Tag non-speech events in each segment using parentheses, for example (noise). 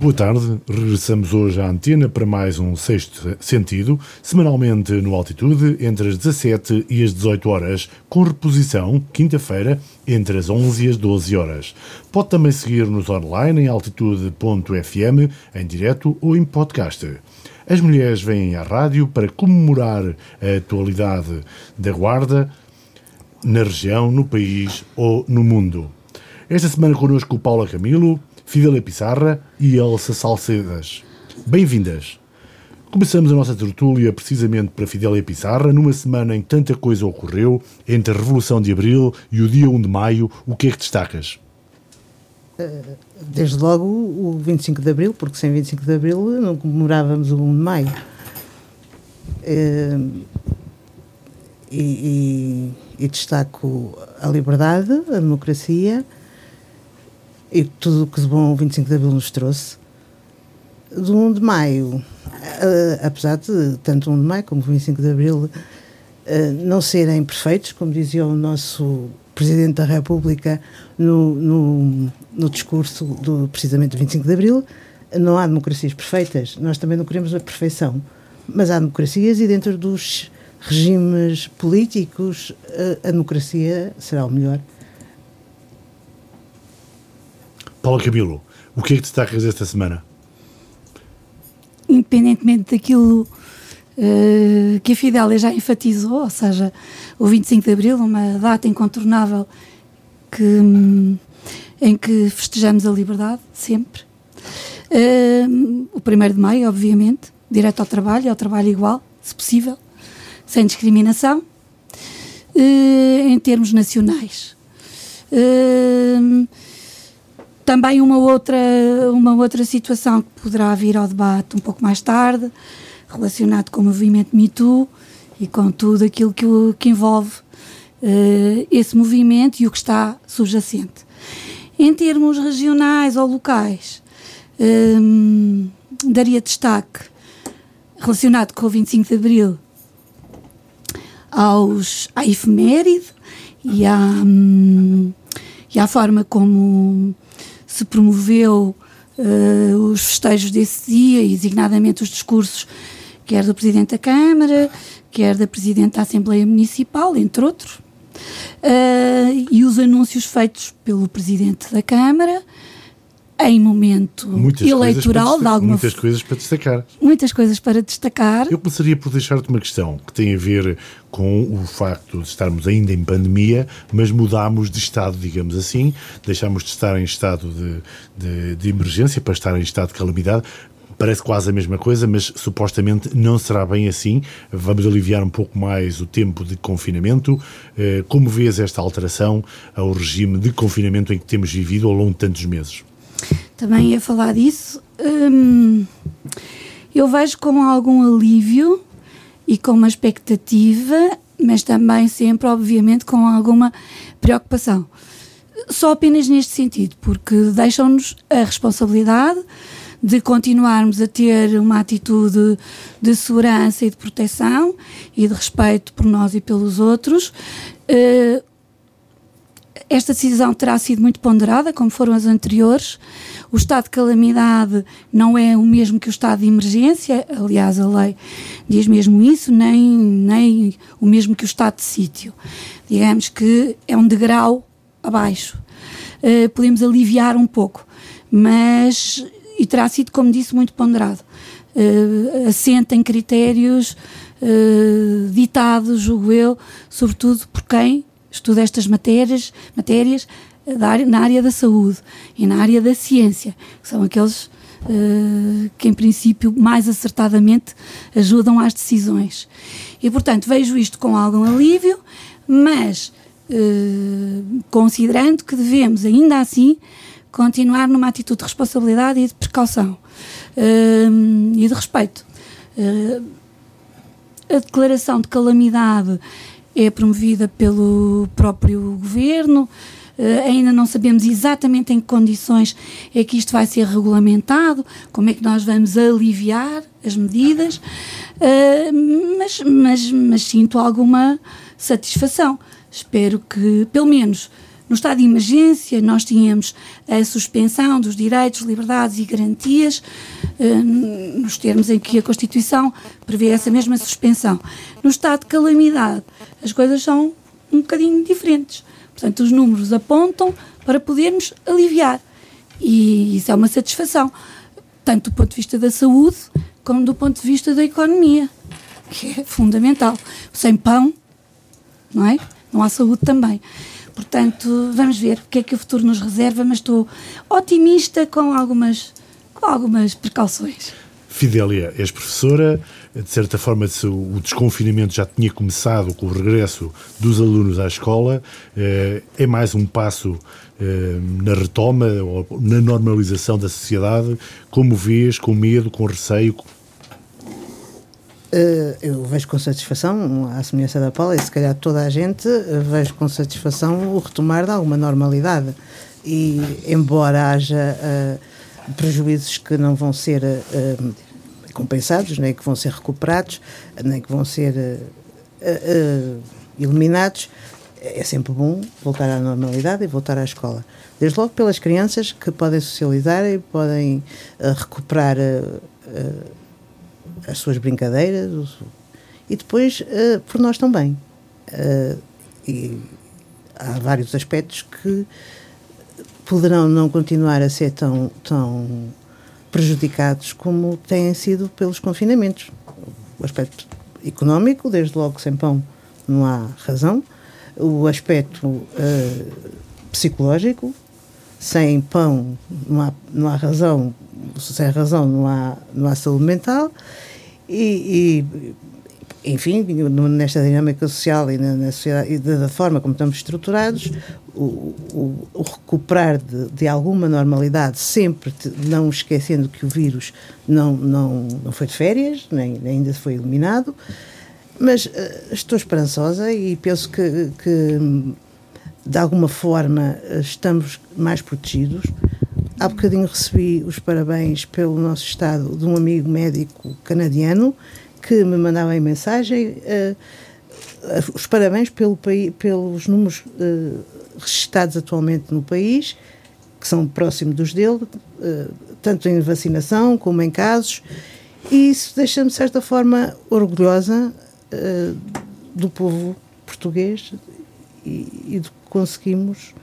Boa tarde, regressamos hoje à antena para mais um Sexto Sentido, semanalmente no Altitude, entre as 17 e as 18 horas, com reposição, quinta-feira, entre as 11 e as 12 horas. Pode também seguir-nos online em altitude.fm, em direto ou em podcast. As mulheres vêm à rádio para comemorar a atualidade da Guarda na região, no país ou no mundo. Esta semana connosco o Paula Camilo, Fidel Pissarra e Elsa Salcedas. Bem-vindas! Começamos a nossa tertúlia precisamente para Fidélia Pissarra, numa semana em que tanta coisa ocorreu, entre a Revolução de Abril e o dia 1 de Maio, o que é que destacas? Eh, desde logo o 25 de Abril, porque sem 25 de Abril não comemorávamos o 1 de Maio. Eh, e, e, e destaco a liberdade, a democracia, e tudo o que de bom o 25 de Abril nos trouxe. Do 1 de Maio, uh, apesar de tanto o 1 de Maio como o 25 de Abril uh, não serem perfeitos, como dizia o nosso Presidente da República no, no, no discurso do, precisamente do 25 de Abril, não há democracias perfeitas, nós também não queremos a perfeição, mas há democracias e dentro dos regimes políticos a, a democracia será o melhor. Paulo Cabilo, o que é que destacas esta semana? Independentemente daquilo uh, que a Fidélia já enfatizou, ou seja, o 25 de Abril, uma data incontornável que, um, em que festejamos a liberdade, sempre. Uh, o 1 de Maio, obviamente, direto ao trabalho, ao trabalho igual, se possível, sem discriminação. Uh, em termos nacionais. Uh, também uma outra, uma outra situação que poderá vir ao debate um pouco mais tarde, relacionado com o movimento Me Too e com tudo aquilo que, que envolve uh, esse movimento e o que está subjacente. Em termos regionais ou locais, um, ehm, daria destaque relacionado com o 25 de Abril aos, à efeméride e à, um, e à forma como se promoveu uh, os festejos desse dia, e designadamente os discursos, quer do Presidente da Câmara, quer da Presidente da Assembleia Municipal, entre outros, uh, e os anúncios feitos pelo Presidente da Câmara em momento muitas eleitoral de alguma Muitas coisas para destacar. Muitas coisas para destacar. Eu começaria por deixar-te uma questão que tem a ver com o facto de estarmos ainda em pandemia, mas mudámos de estado, digamos assim, deixámos de estar em estado de, de, de emergência para estar em estado de calamidade, parece quase a mesma coisa, mas supostamente não será bem assim. Vamos aliviar um pouco mais o tempo de confinamento. Eh, como vês esta alteração ao regime de confinamento em que temos vivido ao longo de tantos meses? Também ia falar disso. Hum, eu vejo com algum alívio e com uma expectativa, mas também sempre, obviamente, com alguma preocupação. Só apenas neste sentido, porque deixam-nos a responsabilidade de continuarmos a ter uma atitude de segurança e de proteção e de respeito por nós e pelos outros, uh, esta decisão terá sido muito ponderada, como foram as anteriores. O estado de calamidade não é o mesmo que o estado de emergência, aliás, a lei diz mesmo isso, nem, nem o mesmo que o estado de sítio. Digamos que é um degrau abaixo. Uh, podemos aliviar um pouco, mas. E terá sido, como disse, muito ponderado. Uh, assenta em critérios uh, ditados, julgo eu, sobretudo por quem estuda estas matérias, matérias eh, na área da saúde e na área da ciência, que são aqueles uh, que, em princípio, mais acertadamente ajudam às decisões. E, portanto, vejo isto com algum alívio, mas uh, considerando que devemos, ainda assim, continuar numa atitude de responsabilidade e de precaução uh, e de respeito. a declaração de calamidade é promovida pelo próprio governo. Uh, ainda não sabemos exatamente em que condições é que isto vai ser regulamentado, como é que nós vamos aliviar as medidas, uh, mas, mas, mas sinto alguma satisfação. Espero que, pelo menos, No estado de emergência, nós tínhamos a suspensão dos direitos, liberdades e garantias, nos termos em que a Constituição prevê essa mesma suspensão. No estado de calamidade, as coisas são um bocadinho diferentes. Portanto, os números apontam para podermos aliviar. E isso é uma satisfação, tanto do ponto de vista da saúde como do ponto de vista da economia, que é fundamental. Sem pão, não é? Não há saúde também. Portanto, vamos ver o que é que o futuro nos reserva, mas estou otimista com algumas, algumas precauções. Fidélia, és professora, de certa forma o desconfinamento já tinha começado com o regresso dos alunos à escola, eh, é mais um passo eh, na retoma ou na normalização da sociedade, como vês, com medo, com receio? Eh, eu vejo com satisfação, à semelhança da Paula, e se calhar toda a gente, vejo com satisfação o retomar de alguma normalidade. E, embora haja uh, prejuízos que não vão ser uh, compensados, nem que vão ser recuperados, nem que vão ser uh, eliminados, é sempre bom voltar à normalidade e voltar à escola. Desde logo pelas crianças que podem socializar e podem recuperar as suas brincadeiras e depois por nós também. e há vários aspectos que poderão não continuar a ser tão, tão prejudicados como têm sido pelos confinamentos. O aspecto económico, desde logo sem pão não há razão. O aspecto uh, psicológico, sem pão não há, não há razão, sem razão não há, não há saúde mental. E, e enfim, nesta dinâmica social e na, na sociedade, e da forma como estamos estruturados, o, o, o recuperar de, de, alguma normalidade, sempre não esquecendo que o vírus não, não, não foi de férias, nem, nem ainda foi eliminado, mas uh, estou esperançosa e penso que, que, de alguma forma estamos mais protegidos. Há bocadinho recebi os parabéns pelo nosso Estado de um amigo médico canadiano que me mandavam em mensagem uh, os parabéns pelo, pelos números uh, registados atualmente no país, que são próximos dos dele, uh, tanto em vacinação como em casos, e isso deixa-me, de certa forma, orgulhosa do povo português e, e do que conseguimos,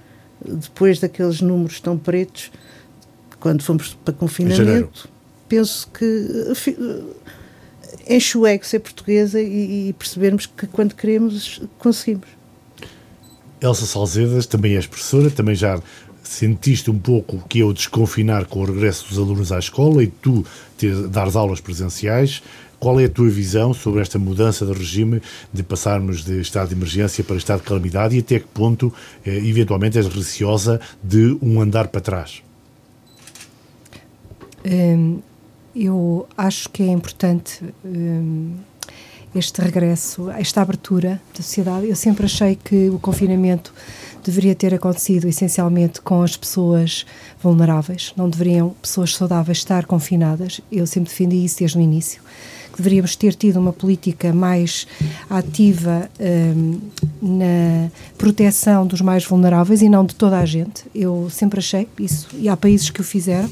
depois daqueles números tão pretos, quando fomos para confinamento, penso que enche o ego ser portuguesa e, e, percebermos que quando queremos, conseguimos. Elsa Salzedas, também és professora, também já sentiste um pouco o que é o desconfinar com o regresso dos alunos à escola e tu ter, dares aulas presenciais. Qual é a tua visão sobre esta mudança de regime de passarmos de estado de emergência para estado de calamidade e até que ponto, eh, eventualmente, és receosa de um andar para trás? Hum, eu acho que é importante um, este regresso, esta abertura da sociedade. Eu sempre achei que o confinamento deveria ter acontecido essencialmente com as pessoas vulneráveis, não deveriam pessoas saudáveis estar confinadas. Eu sempre defendi isso desde o início. Que deveríamos ter tido uma política mais ativa um, na proteção dos mais vulneráveis e não de toda a gente. Eu sempre achei isso, e há países que o fizeram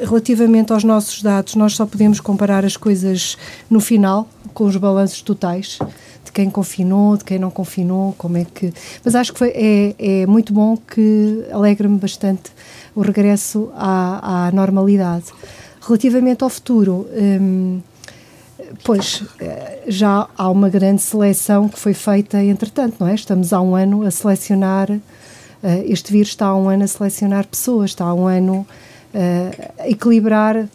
relativamente aos nossos dados, nós só podemos comparar as coisas no final, com os balanços totais de quem confinou, de quem não confinou, como é que. Mas acho que foi, é, é muito bom que alegra-me bastante o regresso à, à normalidade. Relativamente ao futuro, hum, pois já há uma grande seleção que foi feita entretanto, não é? Estamos há um ano a selecionar. Uh, este vírus está há um ano a selecionar pessoas, está há um ano uh, equilibrar,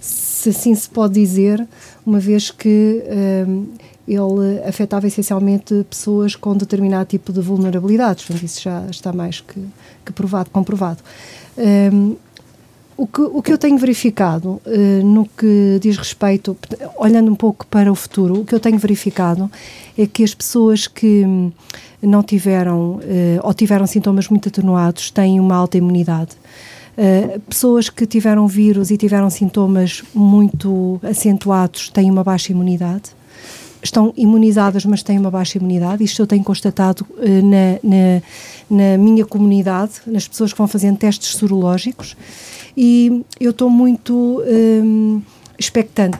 se assim se pode dizer, uma vez que uh, ele afetava essencialmente pessoas com determinado tipo de vulnerabilidades. Portanto, isso já está mais que, que provado, comprovado. Um, o que, o que eu tenho verificado uh, no que diz respeito, olhando um pouco para o futuro, o que eu tenho verificado é que as pessoas que não tiveram uh, ou tiveram sintomas muito atenuados têm uma alta imunidade. Uh, pessoas que tiveram vírus e tiveram sintomas muito acentuados têm uma baixa imunidade. estão imunizadas, mas têm uma baixa imunidade. Isto eu tenho constatado uh, na, na, na, minha comunidade, nas pessoas que vão fazendo testes sorológicos, e eu estou muito um, expectante,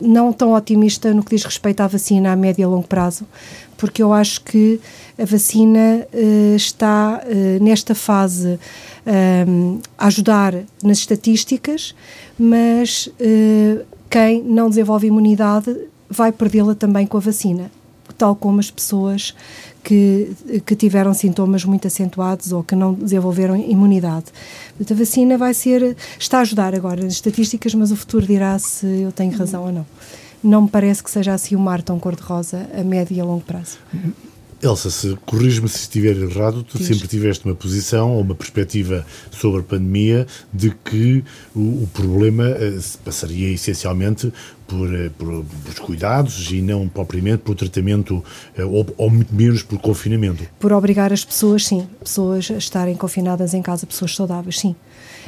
não tão otimista no que diz respeito à vacina a médio e longo prazo, porque eu acho que a vacina uh, está uh, nesta fase um, a ajudar nas estatísticas, mas uh, quem não desenvolve imunidade vai perdê-la também com a vacina, tal como as pessoas que, que tiveram sintomas muito acentuados ou que não desenvolveram imunidade. Portanto, a vacina vai ser, está a ajudar agora nas estatísticas, mas o futuro dirá se eu tenho razão ou não. Não me parece que seja assim um mar tão cor-de-rosa a médio e a longo prazo. Elsa, se corrijo-me se estiver errado, tu Diz. sempre tiveste uma posição ou uma perspectiva sobre a pandemia de que o, o problema eh, passaria essencialmente por, eh, por, por cuidados e não propriamente por tratamento eh, ou, ou muito menos por confinamento. Por obrigar as pessoas, sim, pessoas a estarem confinadas em casa, pessoas saudáveis, sim.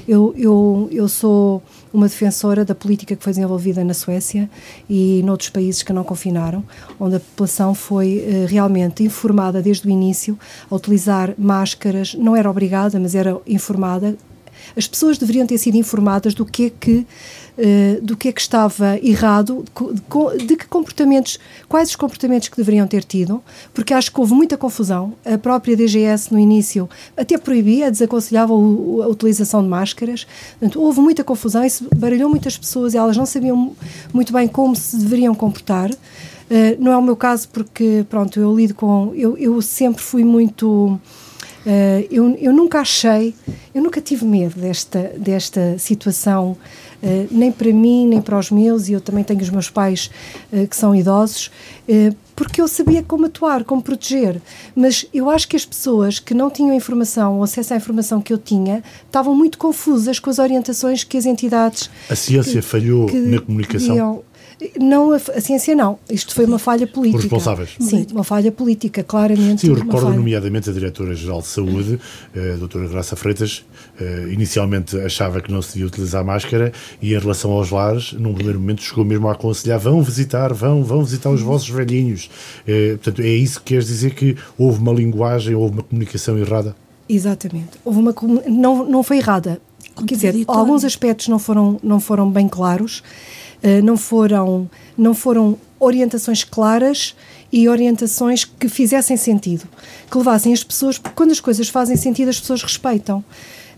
Eu, eu, eu sou uma defensora da política que foi desenvolvida na Suécia e noutros países que não confinaram, onde a população foi uh, realmente informada desde o início a utilizar máscaras, não era obrigada, mas era informada. As pessoas deveriam ter sido informadas do que é que uh, do que é que estava errado, de, que comportamentos, quais os comportamentos que deveriam ter tido, porque acho que houve muita confusão. A própria DGS no início até proibia, desaconselhava a utilização de máscaras. Portanto, houve muita confusão, isso baralhou muitas pessoas e elas não sabiam muito bem como se deveriam comportar. Uh, não é o meu caso porque, pronto, eu lido com. Eu, eu sempre fui muito. Uh, eu, eu nunca achei, eu nunca tive medo desta, desta situação Uh, nem para mim, nem para os meus, e eu também tenho os meus pais uh, que são idosos, porque eu sabia como atuar, como proteger. Mas eu acho que as pessoas que não tinham informação ou acesso à informação que eu tinha estavam muito confusas com as orientações que as entidades. A ciência que, falhou que na comunicação? Não, a, a, ciência não. Isto foi uma falha política. Os responsáveis. Sim, uma falha política, claramente. Sim, eu recordo nomeadamente a Diretora-Geral de Saúde, a doutora Graça Freitas, eh, inicialmente achava que não se devia utilizar máscara e em relação aos lares, num primeiro momento chegou mesmo a aconselhar, vão visitar, vão, vão visitar os vossos velhinhos. Eh, portanto, é isso que queres dizer que houve uma linguagem, houve uma comunicação errada? Exatamente. Houve uma não não foi errada. Quer dizer, alguns aspectos não foram não foram bem claros. Eh, não foram, não foram orientações claras e orientações que fizessem sentido, que levassem as pessoas, porque quando as coisas fazem sentido, as pessoas respeitam.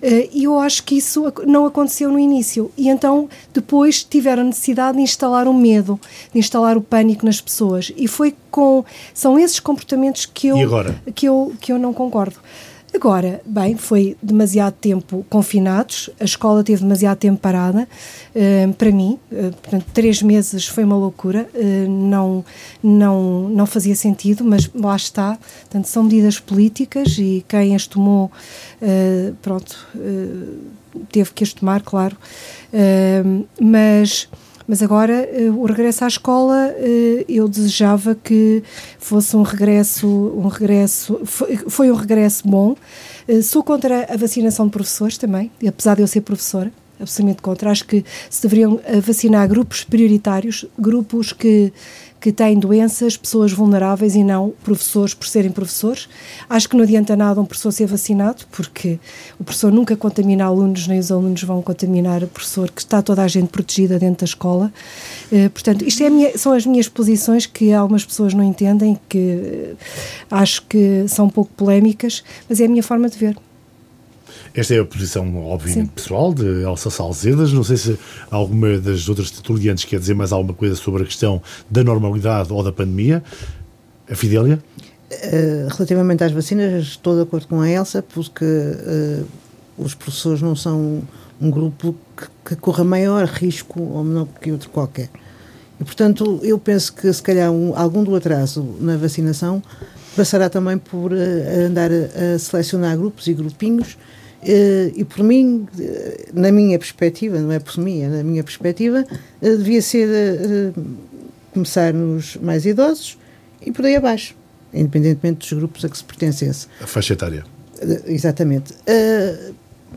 Uh, e eu acho que isso não aconteceu no início. E então, depois, tiveram necessidade de instalar o medo, de instalar o pânico nas pessoas. E foi com. São esses comportamentos que eu, que eu, que eu não concordo. Agora, bem, foi demasiado tempo confinados, a escola teve demasiado tempo parada, uh, para mim, uh, portanto, três meses foi uma loucura, uh, não, não, não fazia sentido, mas lá está, portanto, são medidas políticas e quem as tomou, pronto, teve que as tomar, claro, mas mas agora, uh, o regresso à escola, uh, eu desejava que fosse um regresso, um regresso, foi, um regresso bom. Uh, sou contra a vacinação de professores também, apesar de eu ser professora absolutamente contra. Acho que se deveriam vacinar grupos prioritários, grupos que que têm doenças, pessoas vulneráveis e não professores por serem professores. Acho que não adianta nada um professor ser vacinado, porque o professor nunca contamina alunos, nem os alunos vão contaminar o professor, que está toda a gente protegida dentro da escola. Uh, portanto, isto é minha, são as minhas posições que algumas pessoas não entendem, que uh, acho que são um pouco polémicas, mas é a minha forma de ver. Esta é a posição, obviamente, Sim. pessoal de Elsa Salzedas. Não sei se alguma das outras titulantes quer dizer mais alguma coisa sobre a questão da normalidade ou da pandemia. A Fidélia? Uh, relativamente às vacinas, estou de acordo com a Elsa, porque uh, os professores não são um grupo que, que corra maior risco ou menor que outro qualquer. E, portanto, eu penso que se calhar um, algum do atraso na vacinação passará também por uh, andar a, a, selecionar grupos e grupinhos Uh, e por mim, uh, na minha perspectiva, não é por mim, é na minha perspectiva, uh, devia ser começar nos mais idosos e por aí abaixo, independentemente dos grupos a que se pertencesse. A faixa etária. exatamente.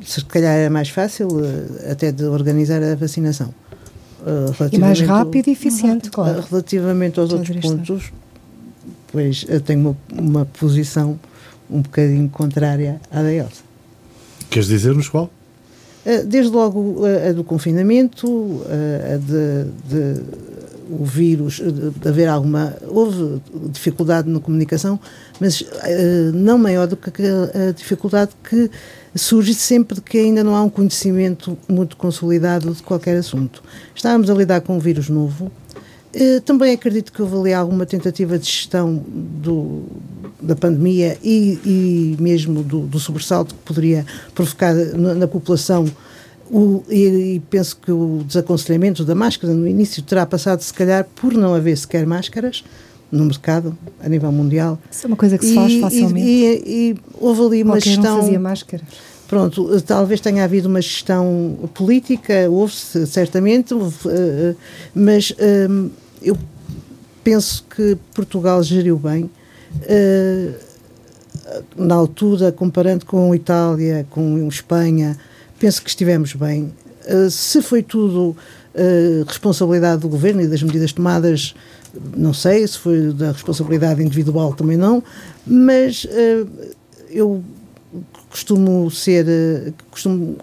se calhar é mais fácil até de organizar a vacinação. Uh, e mais rápido e eficiente, claro. Relativamente aos outros pontos, pois eu tenho uma, uma posição um bocadinho contrária à da Elsa. Queres dizer-nos qual? Uh, desde logo a, a do confinamento, uh, a de, de o vírus, de haver alguma. Houve dificuldade na comunicação, mas não maior do que a, dificuldade que surge sempre que ainda não há um conhecimento muito consolidado de qualquer assunto. Estávamos a lidar com um vírus novo. Uh, também acredito que houve ali alguma tentativa de gestão do, da pandemia e, e mesmo do, do sobressalto que poderia provocar na, na população o, e, e, penso que o desaconselhamento da máscara no início terá passado, se calhar, por não haver sequer máscaras no mercado, a nível mundial. Isso é uma coisa que se faz e, facilmente. E, houve ali uma Qualquer gestão. Não fazia máscara. Pronto, talvez tenha havido uma gestão política, houve-se certamente, houve, uh, mas um, eu penso que Portugal geriu bem. Uh, na altura, comparando com Itália, com Espanha, penso que estivemos bem. Uh, se foi tudo uh, responsabilidade do governo e das medidas tomadas, não sei, se foi da responsabilidade individual também não, mas eu costumo ser, costumo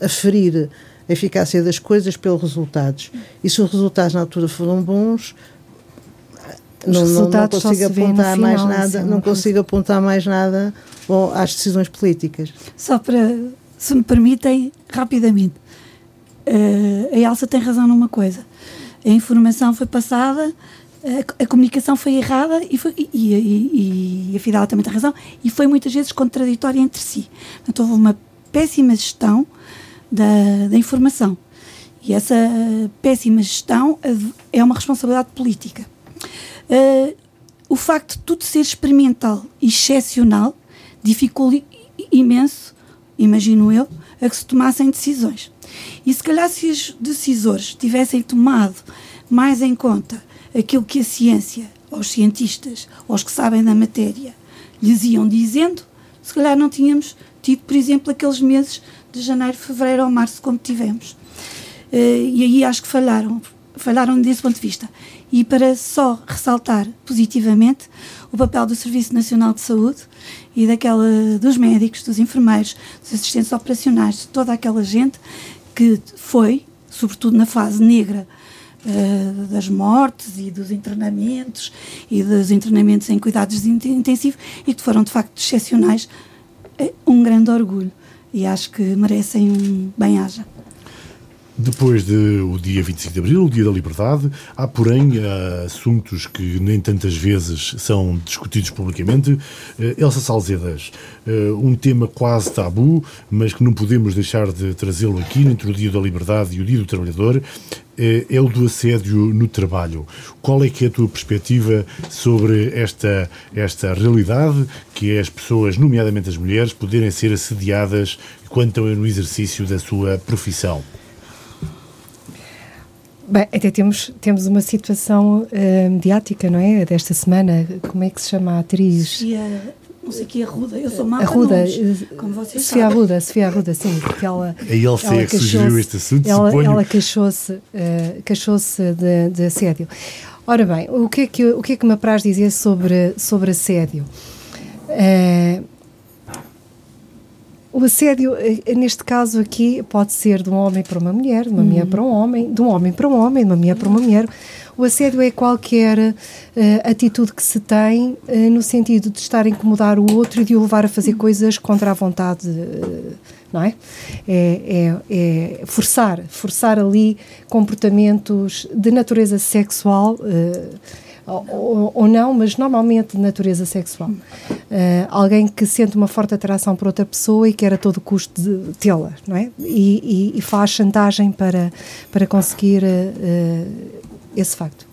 aferir eficácia das coisas pelos resultados. E se os resultados na altura foram bons, não, não, não, consigo apontar mais final, nada, não consigo apontar mais nada bom, às decisões políticas. Só para se me permitem, rapidamente. Uh, a Elsa tem razão numa coisa. A informação foi passada, a, a comunicação foi errada e, foi, e, e, e, a Fidel também tem razão, e foi muitas vezes contraditória entre si. Portanto, houve uma péssima gestão da, da informação. E essa péssima gestão é uma responsabilidade política. Uh, o facto de tudo ser experimental e excepcional dificulta imenso imagino eu, a que se tomassem decisões. E se calhar se os decisores tivessem tomado mais em conta aquilo que a ciência, os cientistas, os que sabem da matéria, lhes iam dizendo, se calhar não tínhamos tido, por exemplo, aqueles meses de janeiro, fevereiro ou março como tivemos. Uh, e aí acho que falharam, falharam desse ponto de vista. E para só ressaltar positivamente o papel do Serviço Nacional de Saúde e daquela dos médicos, dos enfermeiros, dos assistentes operacionais, de toda aquela gente que foi, sobretudo na fase negra uh, das mortes e dos internamentos e dos internamentos em cuidados intensivos e que foram de facto excepcionais, é um grande orgulho e acho que merecem um bem-aja. Depois do dia 25 de Abril, o Dia da Liberdade, há, porém, assuntos que nem tantas vezes são discutidos publicamente. Eh, Elsa Salzedas, eh, um tema quase tabu, mas que não podemos deixar de trazê-lo aqui entre o Dia da Liberdade e o Dia do Trabalhador, é o do assédio no trabalho. Qual é que é a tua perspectiva sobre esta, esta realidade, que é as pessoas, nomeadamente as mulheres, poderem ser assediadas quando estão no exercício da sua profissão? Bem, até temos, temos uma situação uh, mediática, não é? Desta semana, como é que se chama a atriz? Sofia, não sei que Arruda, eu sou má Arruda, nomes, eh, como vocês Sofia sabem. Arruda, Sofia Arruda, sim, porque ela... A Elsa é que sugeriu este assunto, ela, suponho. Ela queixou-se uh, queixou de, de assédio. Ora bem, o que é que, o que, é que me apraz dizer sobre, sobre assédio? Uh, o assédio, neste caso aqui, pode ser de um homem para uma mulher, de uma uhum. mulher para um homem, de um homem para um homem, de uma mulher para uma mulher. O assédio é qualquer uh, atitude que se tem uh, no sentido de estar a incomodar o outro e de o levar a fazer coisas contra a vontade, uh, não é? É, é? é, forçar, forçar ali comportamentos de natureza sexual ou, ou, não, mas normalmente de natureza sexual. Uh, alguém que sente uma forte atração por outra pessoa e quer a todo custo tê-la, não é? E, e, e, faz chantagem para, para conseguir uh, esse facto.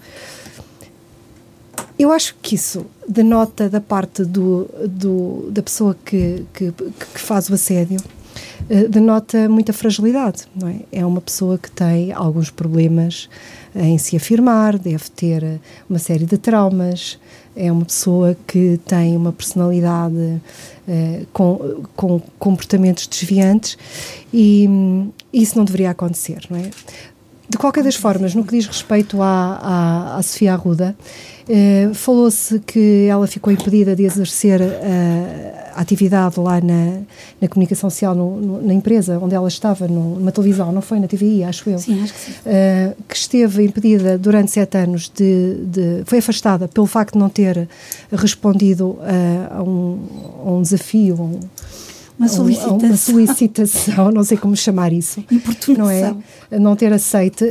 Eu acho que isso denota da parte do, do, da pessoa que, que, que faz o assédio, uh, denota muita fragilidade, não é? É uma pessoa que tem alguns problemas em se afirmar, deve ter uma série de traumas, é uma pessoa que tem uma personalidade com, com comportamentos desviantes e um, isso não deveria acontecer, não é? De qualquer das formas, no que diz respeito à, à, à Sofia Arruda, eh, falou-se que ela ficou impedida de exercer uh, a atividade lá na, na comunicação social no, no, na empresa onde ela estava, no, numa televisão, não foi? Na TVI, acho eu. Sim, acho que sim. Uh, que esteve impedida durante sete anos de, de, foi afastada pelo facto de não ter respondido a um, a, um, desafio, um, uma solicitação. uma solicitação, não sei como chamar isso. (laughs) Importunação. Não é? Não ter aceite.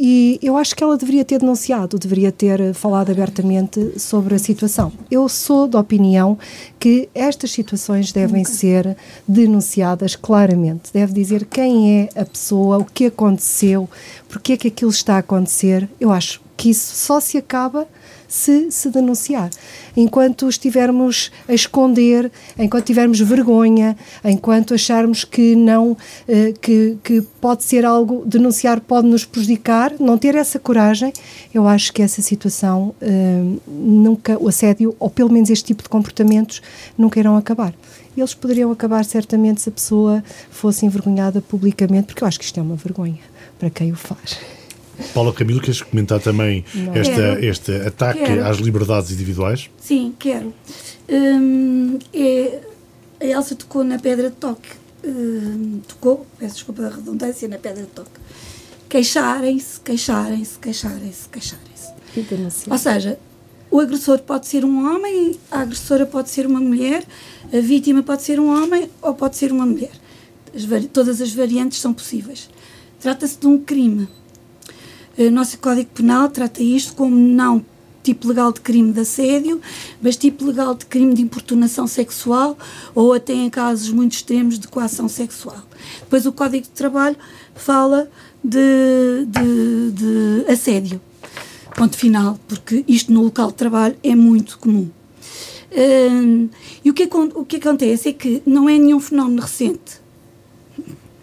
E eu acho que ela deveria ter denunciado, deveria ter falado abertamente sobre a situação. Eu sou da opinião que estas situações devem Nunca. ser denunciadas claramente. Deve dizer quem é a pessoa, o que aconteceu, porque é que aquilo está a acontecer. Eu acho que isso só se acaba se se denunciar. Enquanto estivermos a esconder, enquanto tivermos vergonha, enquanto acharmos que não, eh, que, que pode ser algo, denunciar pode nos prejudicar, não ter essa coragem, eu acho que essa situação eh, nunca, o assédio, ou pelo menos este tipo de comportamentos, nunca irão acabar eles poderiam acabar certamente se a pessoa fosse envergonhada publicamente, porque eu acho que isto é uma vergonha para quem o faz. Paula Camilo, queres comentar também esta, este ataque quero. às liberdades individuais? Sim, quero. Hum, é, a Elsa tocou na pedra de toque. Hum, tocou, peço desculpa da redundância, na pedra de toque. Queixarem-se, queixarem-se, queixarem-se, queixarem-se. Ou seja, o agressor pode ser um homem, a agressora pode ser uma mulher, a vítima pode ser um homem ou pode ser uma mulher. As todas as variantes são possíveis. Trata-se de um crime o nosso Código Penal trata isto como não tipo legal de crime de assédio, mas tipo legal de crime de importunação sexual ou até em casos muito extremos de coação sexual. Depois o Código de Trabalho fala de, de, de assédio. Ponto final, porque isto no local de trabalho é muito comum. Hum, e o que, o que acontece é que não é nenhum fenómeno recente,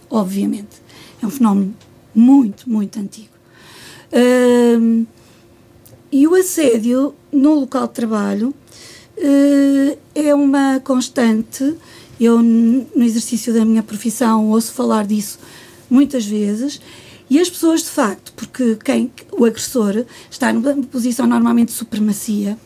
obviamente. É um fenómeno muito, muito antigo e o assédio no local de trabalho uh, é uma constante. Eu, no exercício da minha profissão, ouço falar disso muitas vezes. E as pessoas, de facto, porque quem, o agressor está numa posição normalmente de supremacia,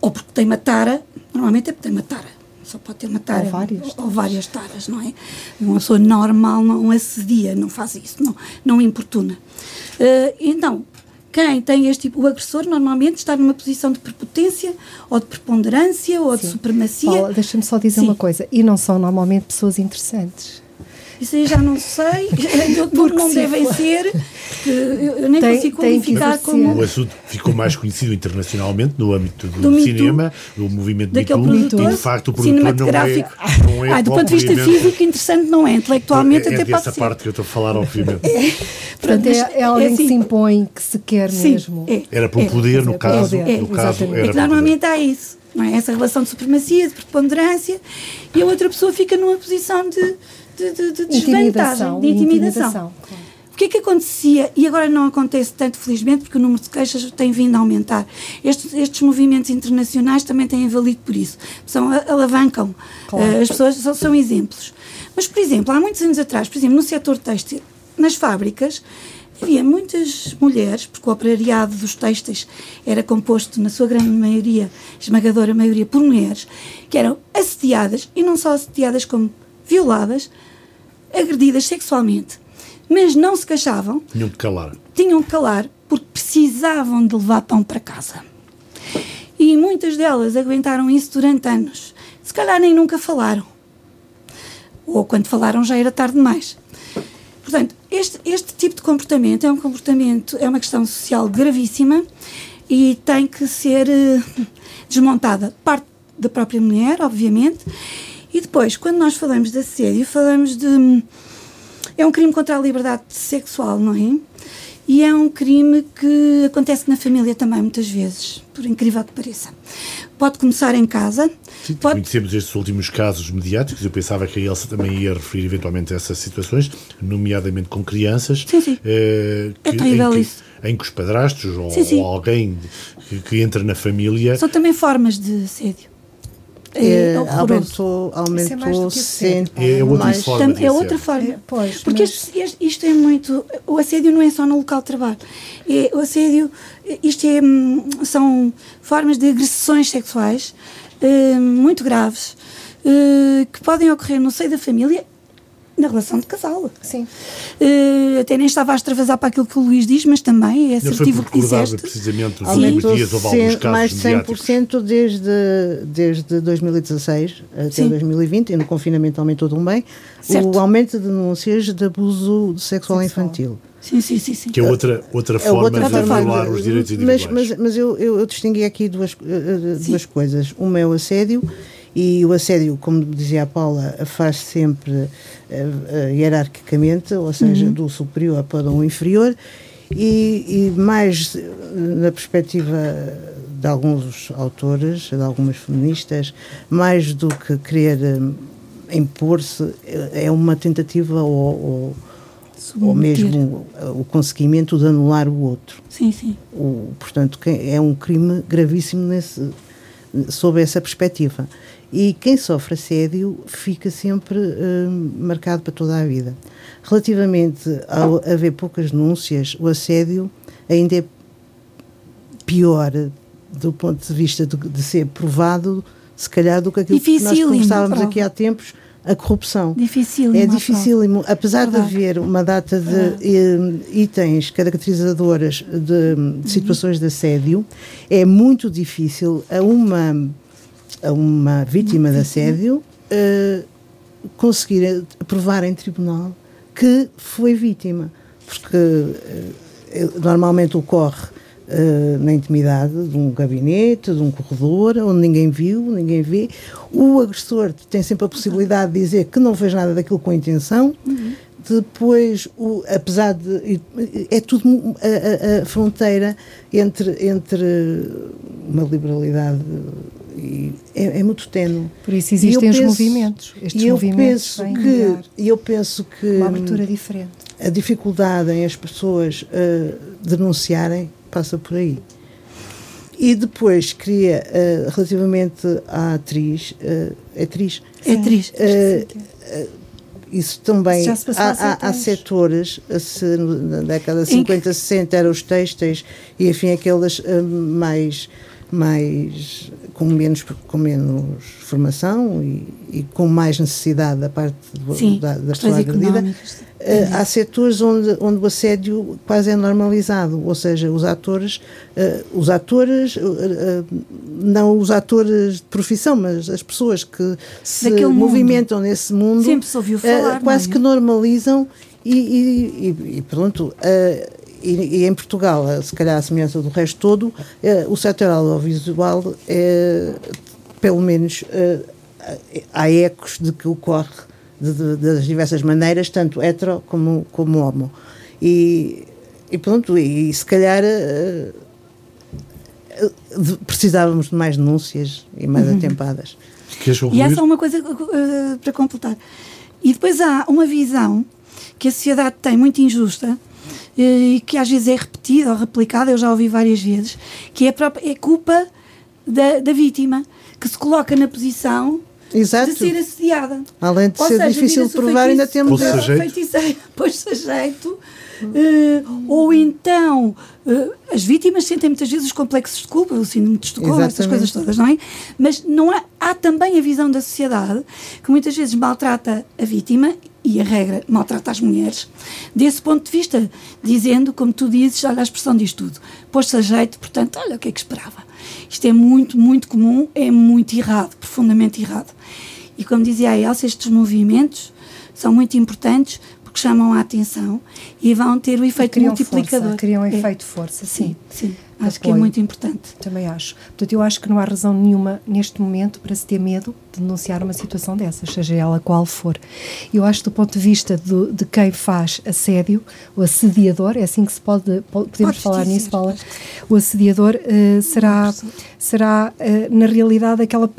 ou porque tem uma tara, normalmente é porque tem uma tara. Só pode ter uma tara. Ou várias. Ou, ou várias taras, não é? Uma pessoa normal não assedia, não faz isso, não, não importuna. Uh, então, quem tem este tipo, o agressor normalmente está numa posição de prepotência ou de preponderância ou Sim. de supremacia. Deixa-me só dizer Sim. uma coisa, e não são normalmente pessoas interessantes. Isso aí já não sei, (laughs) porque não devem for. ser, eu nem tem, consigo qualificar como. O assunto ficou mais conhecido internacionalmente no âmbito do, do cinema, do movimento Daquele Me Too, produtor, e de facto o produtor não é. Não é ah, do ponto de vista físico, interessante não é, intelectualmente é, até é pode ser. É dessa parte que eu estou a falar, obviamente. (laughs) É, Portanto, é, é alguém assim, que se impõe, que se quer sim, mesmo. É, era pelo poder, no caso. No caso era normalmente há isso. Não é? Essa relação de supremacia, de preponderância, e a outra pessoa fica numa posição de de, de, de desvantagem, de intimidação. O que é que acontecia, e agora não acontece tanto, felizmente, porque o número de queixas tem vindo a aumentar. Estes, estes movimentos internacionais também têm valido por isso. São, alavancam. Claro. Uh, as pessoas são, são exemplos. Mas, por exemplo, há muitos anos atrás, por exemplo, no setor têxtil, nas fábricas, havia muitas mulheres, porque o operariado dos têxteis era composto, na sua grande maioria, esmagadora maioria, por mulheres, que eram assediadas, e não só assediadas como violadas, agredidas sexualmente, mas não se queixavam. Tinham de calar. Tinham de calar porque precisavam de levar pão para casa. E muitas delas aguentaram isso durante anos. Se calhar nem nunca falaram. Ou quando falaram já era tarde demais. Portanto, este, este tipo de comportamento é um comportamento, é uma questão social gravíssima e tem que ser uh, desmontada. Parte da própria mulher, obviamente, e depois, quando nós falamos de assédio, falamos de. É um crime contra a liberdade sexual, não é? E é um crime que acontece na família também, muitas vezes, por incrível que pareça. Pode começar em casa. Sim, pode... conhecemos estes últimos casos mediáticos. Eu pensava que a Elsa também ia referir eventualmente a essas situações, nomeadamente com crianças. Sim, sim. Eh, que, é terrível em que, isso. Em que os padrastos ou, ou alguém que, que entra na família. São também formas de assédio. É, É, horroroso. aumentou Isso é mais do aumentou que assédio. sempre É outra mais. forma é outra forma. É, pois, Porque mas- este- este- isto é muito. O assédio não é só no local de trabalho. É, o assédio, isto é, hum, são formas de agressões sexuais hum, muito graves eh, que podem ocorrer no seio da família, na relação de casal. Sim. Eh, até nem estava a extravasar para aquilo que o Luís diz, mas também é assertivo o que recordava disseste. precisamente os Aumentou últimos dias, houve alguns cem- mais casos de mediáticos. 100% desde, desde 2016 até Sim. 2020, e no confinamento aumentou também, Certo. o aumento de denúncias de abuso sexual, Sexual. infantil. Sim, sim, sim. sim. Que é outra, outra É forma outra de forma. violar os direitos mas, individuais. mas, mas eu, eu, eu distingui aqui duas, eh, eh, duas coisas. Uma é o assédio, e o assédio, como dizia a Paula, faz sempre eh, eh, hierarquicamente, ou seja, do superior para o inferior, e, e mais eh, na perspectiva de alguns autores, de algumas feministas, mais do que querer impor-se, é uma tentativa ou, ou, ou mesmo eh, o conseguimento de anular o outro. Sim, sim. O, portanto, é um crime gravíssimo nesse, sob essa perspectiva. E quem sofre assédio fica sempre eh, marcado para toda a vida. Relativamente ao haver poucas denúncias, o assédio ainda é pior do ponto de vista de, de ser provado, se calhar, do que aquilo que nós Dificílimo, conversávamos aqui há tempos, a corrupção. Difícil. É dificílimo, apesar de haver uma data de eh, itens caracterizadoras de, de situações de assédio, é muito difícil a uma, a uma vítima de assédio eh, conseguir provar em tribunal que foi vítima. Porque eh, normalmente ocorre eh, na intimidade de um gabinete, de um corredor, onde ninguém viu, ninguém vê. O agressor tem sempre a possibilidade de dizer que não fez nada daquilo com intenção. Depois, o, apesar de. É tudo a, a- a fronteira entre, entre uma liberalidade é, é muito tenue. Por isso existem os penso- movimentos. Estes eu movimentos penso que eu penso que uma abertura diferente. a dificuldade em as pessoas eh, denunciarem passa por aí. E depois queria, eh, relativamente à atriz, eh, atriz, É triste. eh, isso também há há, há, setores, se na década de Em 50, 60 eram os têxteis e enfim aqueles mais mais com menos com menos formação e, e com mais necessidade da parte do, Sim, da, da pessoa agredida eh, há setores onde, onde o assédio quase é normalizado, ou seja, os atores, eh, os atores, eh, não os atores de profissão, mas as pessoas que se Daquele mundo. movimentam nesse mundo, Sempre se ouviu falar, quase é? que normalizam e, e- e- e pronto. eh, e, e em Portugal, se calhar a semelhança do resto todo, eh, o setor audiovisual é, pelo menos, eh, há ecos de que ocorre de, de- das diversas maneiras, tanto hetero como, como homo. E, e pronto, e, se calhar eh, eh, de- precisávamos de mais denúncias e mais atempadas. Queres E há só uma coisa uh, para completar. E depois há uma visão que a sociedade tem muito injusta uh, e que às vezes é repetida ou replicada, eu já ouvi várias vezes, que é, a própria, é culpa da, da vítima, que se coloca na posição Exato. de ser assediada. Além de Ou ser seja, difícil de provar, ainda temos. Pôs-se a jeito. feiticeiro, (laughs) pôs-se a jeito. eh, ou então, eh, as vítimas sentem muitas vezes os complexos de culpa, o síndrome de Estocolmo, essas coisas todas, não é? Mas não há, há também a visão da sociedade que muitas vezes maltrata a vítima e a regra maltrata as mulheres, desse ponto de vista, dizendo, como tu dizes, olha, a expressão diz tudo, pôs-se a jeito, portanto, olha o que é que esperava. Isto é muito, muito comum, é muito errado, profundamente errado. E como dizia a Elsa, estes movimentos são muito importantes porque chamam a atenção e vão ter o efeito criam multiplicador. força, criam É. efeito força, sim. Sim, sim. Acho que é muito importante. Também acho. Portanto, eu acho que não há razão nenhuma neste momento para se ter medo de denunciar uma situação dessas, seja ela qual for. Eu acho que do ponto de vista do- de quem faz assédio, o assediador, é assim que se pode, po- podemos Podes falar dizer, nisso, Paula, o assediador eh, será, será eh, na realidade aquela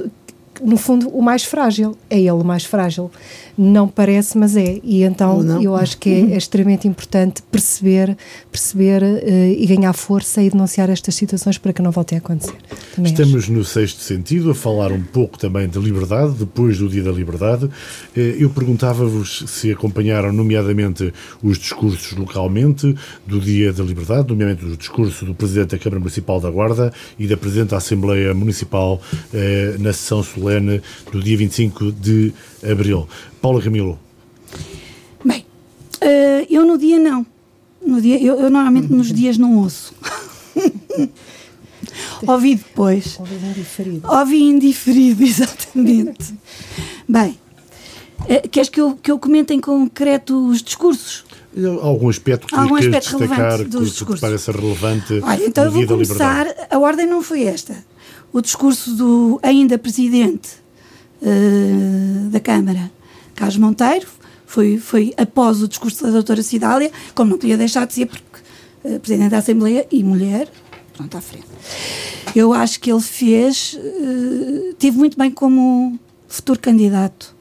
no fundo, o mais frágil. É ele o mais frágil. Não parece, mas é. E então eu acho que é, é, extremamente importante perceber, perceber uh, e ganhar força e denunciar estas situações para que não voltem a acontecer. Também Estamos acho. no sexto sentido a falar um pouco também de liberdade, depois do Dia da Liberdade. Uh, eu perguntava-vos se acompanharam, nomeadamente, os discursos localmente do Dia da Liberdade, nomeadamente o discurso do Presidente da Câmara Municipal da Guarda e da Presidente da Assembleia Municipal uh, na sessão solene do dia 25 de abril. Paula Camilo. Bem, uh, eu no dia não. No dia, eu, eu normalmente nos dias não ouço. (laughs) Ouvi depois. Ouvi indiferido. Ouvi indiferido, (laughs) exatamente. Bem, uh, queres que eu, que eu comente em concreto os discursos? Algum aspecto que Algum aspecto destacar que, que parece relevante Olha, então eu vou começar, a ordem não foi esta. O discurso do ainda Presidente uh, da Câmara, Carlos Monteiro, foi, foi após o discurso da doutora Cidália, como não podia deixar de ser, porque uh, Presidente da Assembleia e mulher, pronto, à frente. Eu acho que ele fez, uh, teve muito bem como futuro candidato.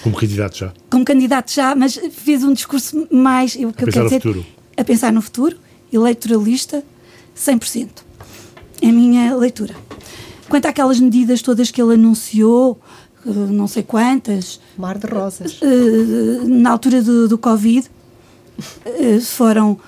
Como candidato já? Como candidato já, mas fez um discurso mais, eu, a que eu quero dizer, futuro. a pensar no futuro, eleitoralista, 100%. É a minha leitura. Quanto àquelas medidas todas que ele anunciou, eh, não sei quantas. Mar de rosas. Eh, na altura do, do Covid, eh, foram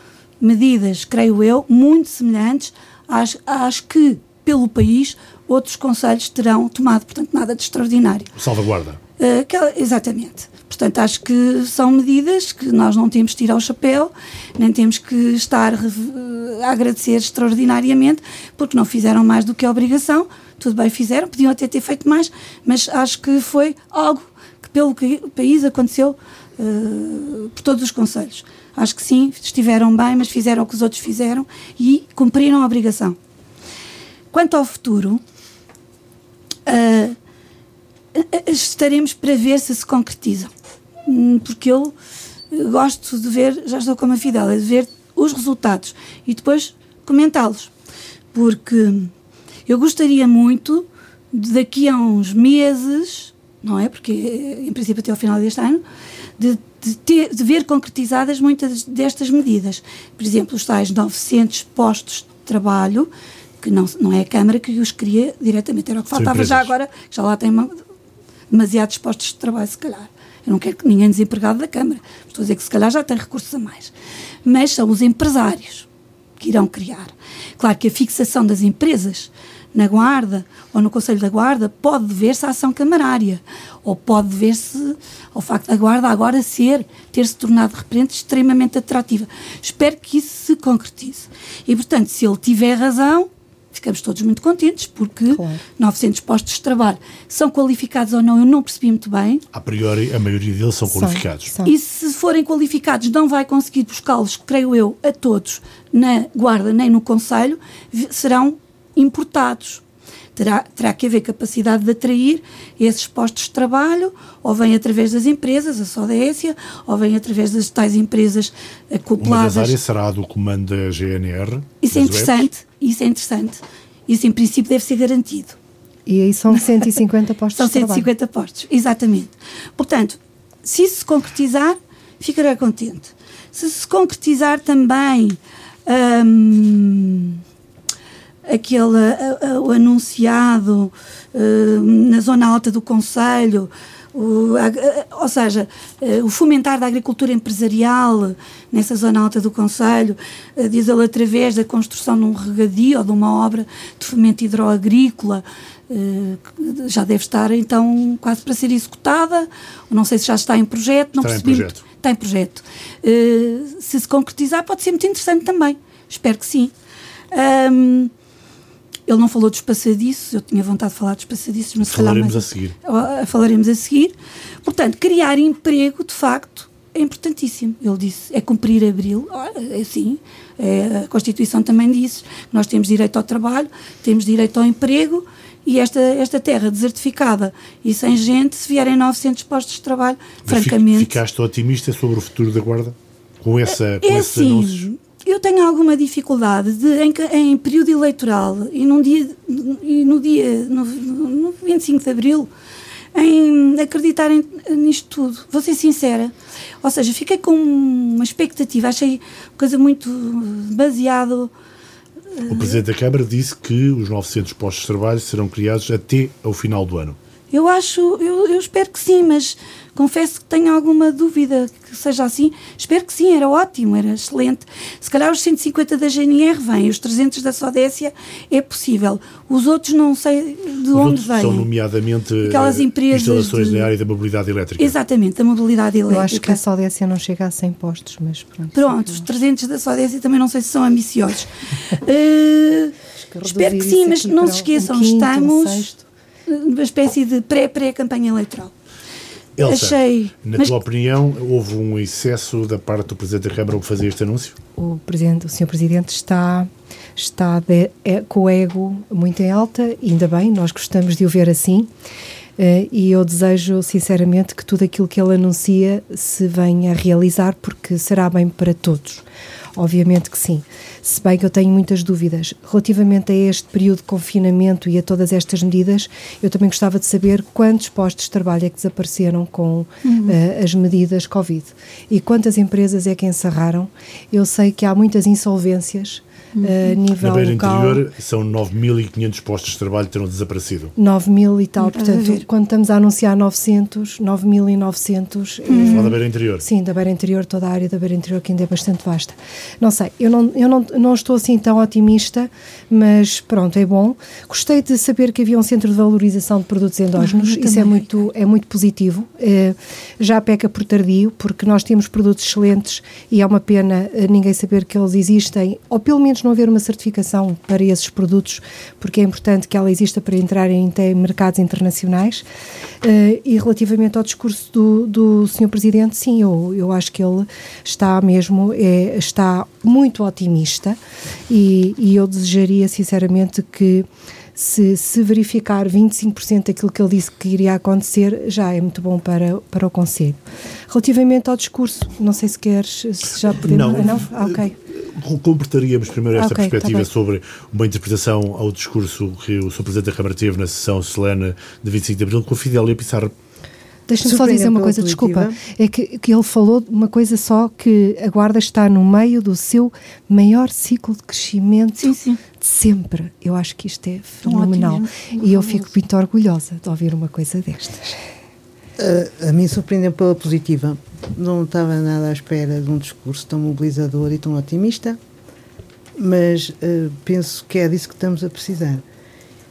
medidas, creio eu, muito semelhantes às, às que, pelo país, outros conselhos terão tomado. Portanto, nada de extraordinário. Salvaguarda. Que, exatamente. Portanto, acho que são medidas que nós não temos de tirar o chapéu, nem temos que estar a agradecer extraordinariamente, porque não fizeram mais do que a obrigação, tudo bem fizeram, podiam até ter feito mais, mas acho que foi algo que pelo país aconteceu uh, por todos os conselhos. Acho que sim, estiveram bem, mas fizeram o que os outros fizeram e cumpriram a obrigação. Quanto ao futuro, uh, estaremos para ver se se concretizam. Hum, porque eu gosto de ver, já estou como a Fidel, de ver os resultados e depois comentá-los. Porque eu gostaria muito, de daqui a uns meses, não é? Porque em princípio até ao final deste ano, de, de, ter, de ver concretizadas muitas destas medidas. Por exemplo, os tais 900 postos de trabalho, que não, não é a Câmara que os cria diretamente, era o que faltava já agora, já lá tem uma, demasiados postos de trabalho, se calhar. Eu não quero que ninguém desempregado da Câmara, estou a dizer que se calhar já tem recursos a mais. Mas são os empresários que irão criar. Claro que a fixação das empresas na Guarda ou no Conselho da Guarda pode dever-se à ação camarária ou pode dever-se ao facto da Guarda agora ser, ter-se tornado de repente extremamente atrativa. Espero que isso se concretize. E, portanto, se ele tiver razão, ficamos todos muito contentes, porque claro. 900 postos de trabalho são qualificados ou não, eu não percebi muito bem. A priori, a maioria deles são, são qualificados. São. E se forem qualificados, não vai conseguir buscá-los, creio eu, a todos na Guarda nem no Conselho, serão importados. Terá, terá que haver capacidade de atrair esses postos de trabalho, ou vem através das empresas, a Sodécia, ou vem através das tais empresas acopladas. Uma das áreas será a do comando da GNR? Isso é interessante, isso é interessante. Isso, em princípio, deve ser garantido. E aí são (laughs) 150 postos São 150 postos, exatamente. Portanto, se isso se concretizar, ficará contente. Se se concretizar também hum, aquele o anunciado uh, na zona alta do Conselho, o, a, ou seja, uh, o fomentar da agricultura empresarial nessa zona alta do Conselho, uh, diz ele através da construção de um regadio ou de uma obra de fomento hidroagrícola, já deve estar então quase para ser executada, não sei se já está em projeto, não está percebi. Em projeto. Está em projeto. se se concretizar, pode ser muito interessante também. Espero que sim. Um, ele não falou dos passadiços, eu tinha vontade de falar dos passadiços, mas falaremos a seguir. Falaremos a seguir. Portanto, criar emprego, de facto, é importantíssimo. Ele disse, é cumprir abril. É assim, é, a Constituição também diz. Nós temos direito ao trabalho, temos direito ao emprego e esta, esta terra desertificada e sem gente, se vierem 900 postos de trabalho, francamente... Ficaste otimista sobre o futuro da Guarda? Com, essa, com é esses assim, anúncios? Eu tenho alguma dificuldade de, em, em, período eleitoral e, num dia, e no dia no, no 25 de Abril em acreditar em, nisto tudo. Vou ser sincera. Ou seja, fiquei com uma expectativa, achei coisa muito baseado. O Presidente da Câmara disse que os 900 postos de trabalho serão criados até ao final do ano. Eu acho, eu, eu espero que sim, mas confesso que tenho alguma dúvida que seja assim. Espero que sim, era ótimo, era excelente. Se calhar os 150 da GNR vêm, os 300 da Sodécia é possível. Os outros não sei de os onde vêm. São nomeadamente Aquelas empresas instalações de... na área da mobilidade elétrica. Exatamente, da mobilidade elétrica. Eu acho que a Sodécia não chega a 100 postos, mas pronto. Pronto, os 300 da Sodécia também não sei se são ambiciosos. (laughs) uh, espero que sim, mas não se esqueçam, um quinto, estamos uma espécie de pré-pré-campanha eleitoral. Elsa, Achei. Na mas, tua opinião, houve um excesso da parte do Presidente da Câmara ao fazer este anúncio? O, presidente, o Sr. Presidente está, está de, é, com o ego muito em alta, ainda bem, nós gostamos de o ver assim. Uh, e eu desejo sinceramente que tudo aquilo que ele anuncia se venha a realizar, porque será bem para todos. Obviamente que sim. Se bem que eu tenho muitas dúvidas. Relativamente a este período de confinamento e a todas estas medidas, eu também gostava de saber quantos postos de trabalho é que desapareceram com uhum. uh, as medidas Covid e quantas empresas é que encerraram. Eu sei que há muitas insolvências. A nível Na beira local. interior são 9.500 postos de trabalho que terão desaparecido. 9 mil e tal, a portanto, quando estamos a anunciar 900, 9.900, Uhum. Fala da beira interior. Sim, da beira interior, toda a área da beira interior que ainda é bastante vasta. Não sei, eu não, eu não, não estou assim tão otimista, mas pronto, é bom. Gostei de saber que havia um centro de valorização de produtos endógenos, eu isso é muito, é muito positivo. Eh, já peca por tardio, porque nós temos produtos excelentes e é uma pena eh, ninguém saber que eles existem, ou pelo menos não haver uma certificação para esses produtos, porque é importante que ela exista para entrarem em mercados internacionais. Eh, e relativamente ao discurso do, do Sr. Presidente, sim, eu, eu acho que ele está mesmo, é, está muito otimista e, e eu desejaria sinceramente que se, se verificar 25% daquilo que ele disse que iria acontecer, já é muito bom para, para o Conselho. Relativamente ao discurso, não sei se queres, se já podemos... Não. não? Ah, ok. Completaríamos primeiro esta Ok, tá perspectiva bem. sobre uma interpretação ao discurso que o Sr. Presidente da Câmara teve na sessão solene de 25 de Abril com a Fidélia Pissarro. Deixa-me só dizer uma coisa, desculpa. É que, que ele falou de uma coisa só que a Guarda está no meio do seu maior ciclo de crescimento Sim, sim. de sempre. Eu acho que isto é fenomenal. otimismo E eu fico muito orgulhosa de ouvir uma coisa destas. A, a mim surpreendeu pela positiva. Não estava nada à espera de um discurso tão mobilizador e tão otimista, mas eh, penso que é disso que estamos a precisar.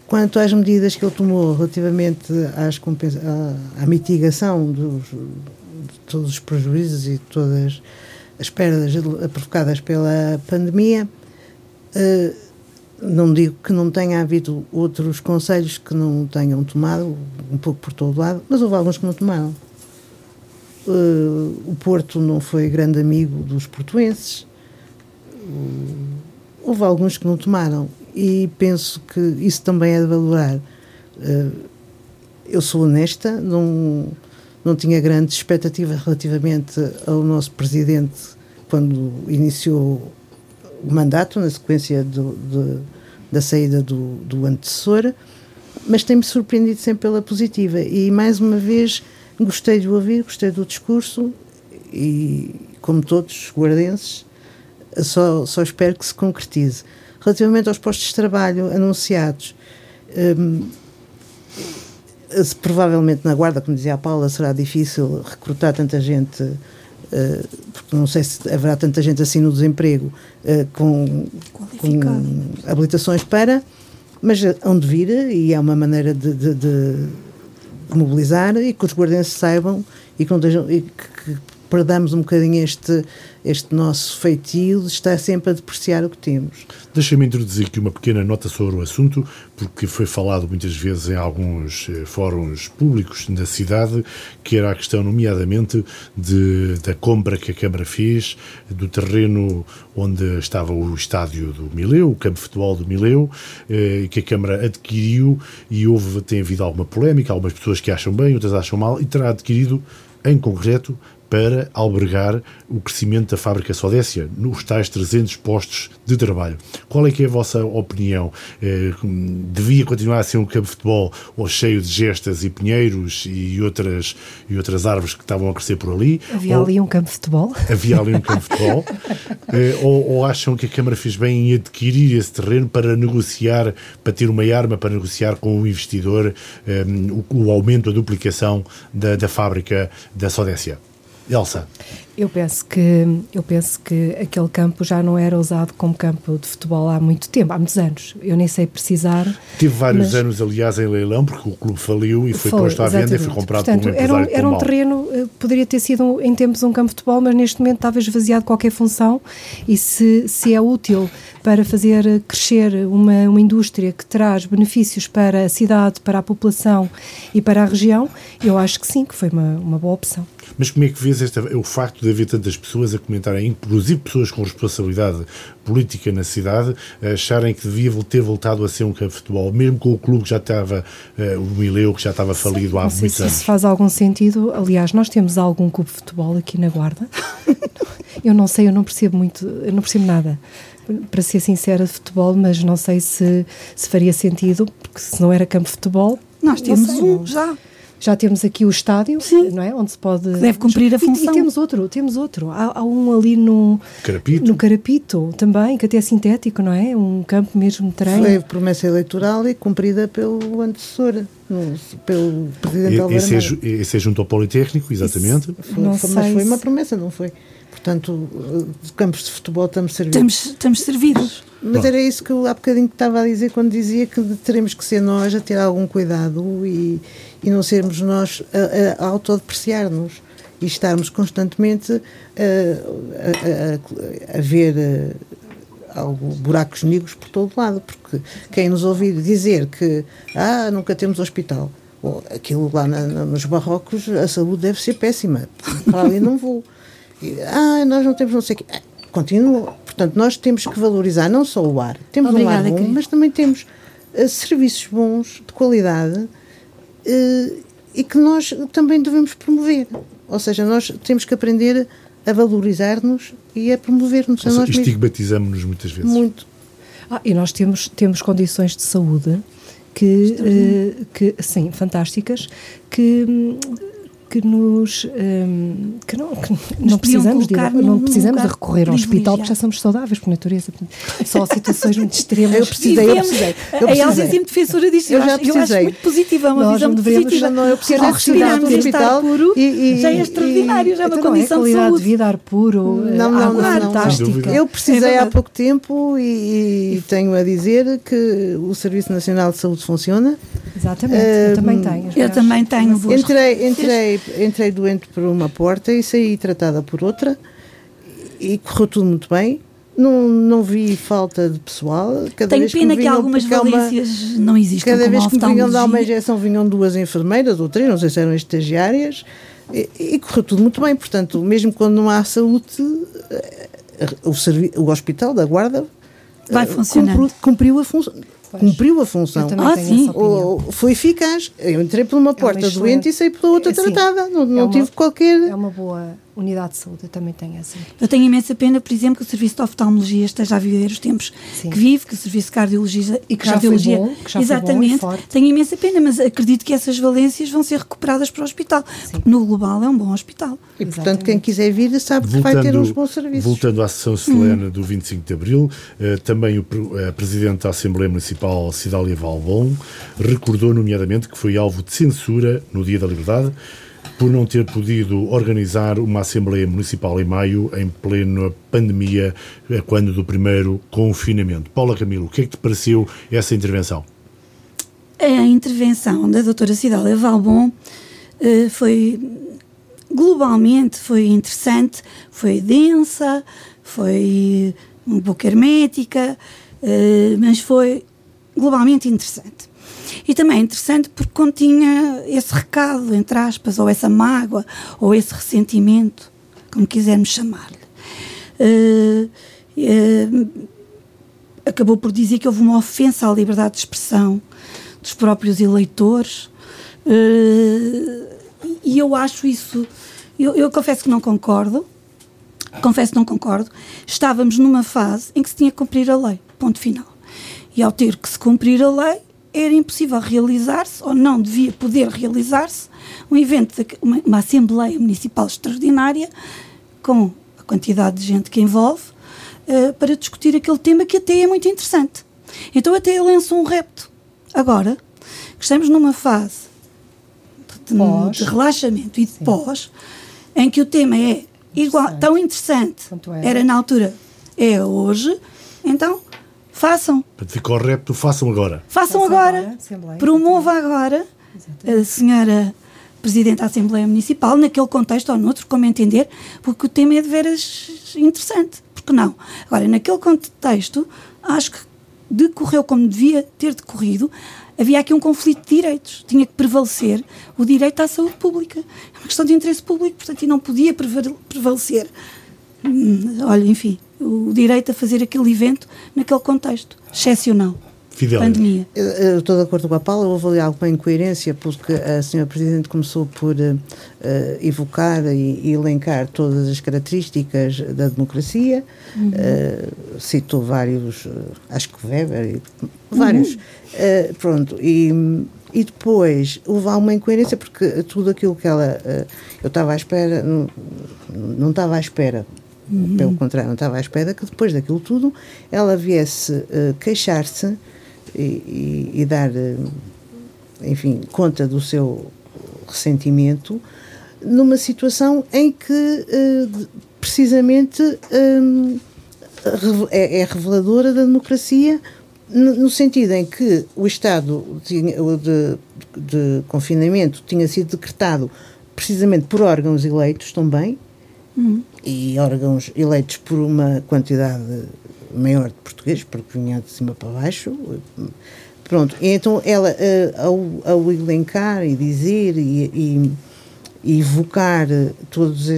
Quanto às medidas que ele tomou relativamente às à, à mitigação dos, de todos os prejuízos e todas as perdas provocadas pela pandemia, eh, não digo que não tenha havido outros conselhos que não tenham tomado, um pouco por todo lado, mas houve alguns que não tomaram. Eh, o Porto não foi grande amigo dos portuenses. Eh, houve alguns que não tomaram e penso que isso também é de valorar. Eh, eu sou honesta, não, não tinha grandes expectativas relativamente ao nosso presidente quando iniciou o mandato, na sequência do, de- da saída do, do antecessor, mas tem-me surpreendido sempre pela positiva. E mais uma vez gostei de ouvir, gostei do discurso e, como todos os guardenses, só, só espero que se concretize. Relativamente aos postos de trabalho anunciados, se provavelmente na Guarda, como dizia a Paula, será difícil recrutar tanta gente, eh, porque não sei se haverá tanta gente assim no desemprego eh, com, com habilitações para, mas hão de vir e é uma maneira de, de- de mobilizar e que os guardenses saibam e que, não e que- que perdamos um bocadinho este, este nosso feitio de estar sempre a depreciar o que temos. Deixa-me introduzir aqui uma pequena nota sobre o assunto, porque foi falado muitas vezes em alguns eh, fóruns públicos da cidade, que era a questão, nomeadamente, de, da compra que a Câmara fez do terreno onde estava o estádio do Mileu, o campo de futebol do Mileu, eh, que a Câmara adquiriu, e houve, tem havido alguma polémica, algumas pessoas que acham bem, outras acham mal, e terá adquirido, em concreto, para albergar o crescimento da fábrica Sodécia, nos tais 300 postos de trabalho. Qual é que é a vossa opinião? Eh, devia continuar a ser um campo de futebol ou cheio de gestas e pinheiros e outras, e outras árvores que estavam a crescer por ali? Havia ou, ali um campo de futebol? Havia ali um campo de futebol? (laughs) Eh, ou, ou acham que a Câmara fez bem em adquirir esse terreno para negociar, para ter uma arma para negociar com o investidor um, o, o, aumento, a duplicação da, da fábrica da Sodécia? Elsa. Eu penso que eu penso que aquele campo já não era usado como campo de futebol há muito tempo, há muitos anos. Eu nem sei precisar. Tive vários mas... anos, aliás, em leilão, porque o clube faliu e foi, foi posto à venda e foi comprado Portanto, por um era um, era um terreno, eh, poderia ter sido em tempos um campo de futebol, mas neste momento estava esvaziado de qualquer função e se, se é útil para fazer crescer uma, uma indústria que traz benefícios para a cidade, para a população e para a região, eu acho que sim, que foi uma, uma boa opção. Mas como é que vês esta, o facto de haver tantas pessoas a comentarem, inclusive pessoas com responsabilidade política na cidade, a acharem que devia ter voltado a ser um campo de futebol, mesmo com o clube que já estava, uh, o Mileu, que já estava falido Sim, há muitos se anos? Isso faz algum sentido. Aliás, nós temos algum clube de futebol aqui na Guarda. (laughs) eu não sei, eu não percebo muito, eu não percebo nada para ser sincera, de futebol, mas não sei se, se faria sentido, porque se não era campo de futebol. Nós temos um já. Já temos aqui o estádio, Sim. não é? Onde se pode. Que deve cumprir a função. E, e, temos outro, temos outro. Há, há, um ali no Carapito. no Carapito também, que até é sintético, não é? Um campo mesmo de treino. Foi promessa eleitoral e cumprida pelo antecessor, no, pelo Presidente Álvaro esse, é, esse é junto ao Politécnico, exatamente. Isso, foi, não foi, mas foi uma promessa, não foi? Portanto, de campos de futebol estamos servidos. Estamos, estamos servidos. Mas era isso que eu há bocadinho estava a dizer quando dizia que teremos que ser nós a ter algum cuidado e, e não sermos nós a, a autodepreciar-nos e estarmos constantemente a, a, a ver algo, buracos negros por todo lado, porque quem nos ouvir dizer que ah, nunca temos hospital, ou aquilo lá na, nos barrocos, a saúde deve ser péssima, para ali não vou. E, ah, nós não temos não sei o quê. Ah, continua. Portanto, nós temos que valorizar não só o ar, temos Obrigada, um ar bom, querido. mas também temos uh, serviços bons, de qualidade, uh, e que nós também devemos promover. Ou seja, nós temos que aprender a valorizar-nos e a promover-nos a nós Estigmatizamos-nos muitas vezes. Muito. Ah, e nós temos, temos condições de saúde que, uh, que sim, fantásticas, que hum, que nos um, que não, que não precisamos de não precisamos de recorrer ao hospital porque já somos saudáveis por natureza. Só situações muito extremas. Eu precisei eu precisei, eu precisei. a Elsa sempre defensora disso eu, eu, já acho, eu acho muito positiva é uma Nós visão muito positiva. não, eu preciso respirar no hospital. puro e, e, já é extraordinário já é uma então condição é, de saúde. de vida ar puro não, não, água não, fantástica. Eu precisei é há pouco tempo e, e tenho a dizer que o Serviço Nacional de Saúde funciona. Exatamente eu também tenho eu também tenho entrei entrei entrei, doente por uma porta e saí tratada por outra e correu tudo muito bem. Não, não vi falta de pessoal. Cada Tenho vez pena que, que algumas valências uma, não existam. Cada vez que me vinham dar uma injeção, vinham duas enfermeiras ou três, não sei se eram estagiárias, e, e correu tudo muito bem. Portanto, mesmo quando não há saúde, eh, o, o hospital da Guarda vai eh, funcionar. Cumpriu, cumpriu a função cumpriu a função. Ah, sim. foi eficaz. Eu entrei por uma é porta doente e saí pela outra é, tratada. Não, não é uma, tive qualquer. É uma boa unidade de saúde, eu também tenho essa. Eu tenho imensa pena, por exemplo, que o serviço de oftalmologia esteja a viver os tempos Sim. que vive, que o serviço de cardiologia. E que cardiologia, já foi bom, que já exatamente. Foi bom tenho imensa pena, mas acredito que essas valências vão ser recuperadas para o hospital. No global é um bom hospital. E, portanto, exatamente. quem quiser vir sabe voltando, que vai ter uns bons serviços. Voltando à sessão solene hum. do 25 de Abril, uh, também o uh, Presidente da Assembleia Municipal, Cidália Valbon, recordou, nomeadamente, que foi alvo de censura no Dia da Liberdade por não ter podido organizar uma Assembleia Municipal em maio, em plena pandemia, eh, quando do primeiro confinamento. Paula Camilo, o que é que te pareceu essa intervenção? A intervenção da doutora Cidália Valbon uh, foi, globalmente, foi interessante, foi densa, foi um pouco hermética, mas foi globalmente interessante. E também é interessante porque continha esse recado, entre aspas, ou essa mágoa, ou esse ressentimento, como quisermos chamar-lhe. Uh, uh, acabou por dizer que houve uma ofensa à liberdade de expressão dos próprios eleitores. Uh, e eu acho isso, Eu, eu confesso que não concordo. Confesso que não concordo. Estávamos numa fase em que se tinha que cumprir a lei. Ponto final. E ao ter que se cumprir a lei, era impossível realizar-se, ou não devia poder realizar-se, um evento, de, uma, uma, Assembleia Municipal extraordinária, com a quantidade de gente que envolve, uh, para discutir aquele tema que até é muito interessante. Então até eu lanço um repto. Agora, que estamos numa fase de, de relaxamento e de Sim. pós, em que o tema é igual, tão interessante, era na altura, é hoje, então façam. Fica o repto, façam agora. Façam, agora, agora promova agora Exatamente. a senhora Presidente da Assembleia Municipal, naquele contexto ou noutro, como entender, porque o tema é de veras interessante. Porque não? Agora, naquele contexto, acho que decorreu como devia ter decorrido, havia aqui um conflito de direitos. Tinha que prevalecer o direito à saúde pública. É uma questão de interesse público, portanto, e não podia prevalecer, hum, olha, enfim, o direito a fazer aquele evento naquele contexto excepcional. Fidel. pandemia. Eu, estou de acordo com a Paula, houve ali alguma incoerência, porque a senhora Presidente começou por uh, evocar e, e, elencar todas as características da democracia, uhum. uh, citou vários, uh, acho que Weber, vários, uhum. pronto, e, e depois houve alguma incoerência, porque tudo aquilo que ela, eu estava à espera, não, não estava à espera, uhum. pelo contrário, não estava à espera que depois daquilo tudo ela viesse queixar-se e, e, e dar, eh, enfim, conta do seu ressentimento numa situação em que eh, precisamente é, é reveladora da democracia no sentido em que o estado de, de, confinamento tinha sido decretado precisamente por órgãos eleitos também uhum. e órgãos eleitos por uma quantidade maior de português, porque vinha de cima para baixo. Pronto, então ela, eh, ao, ao elencar e dizer e, e, e evocar todas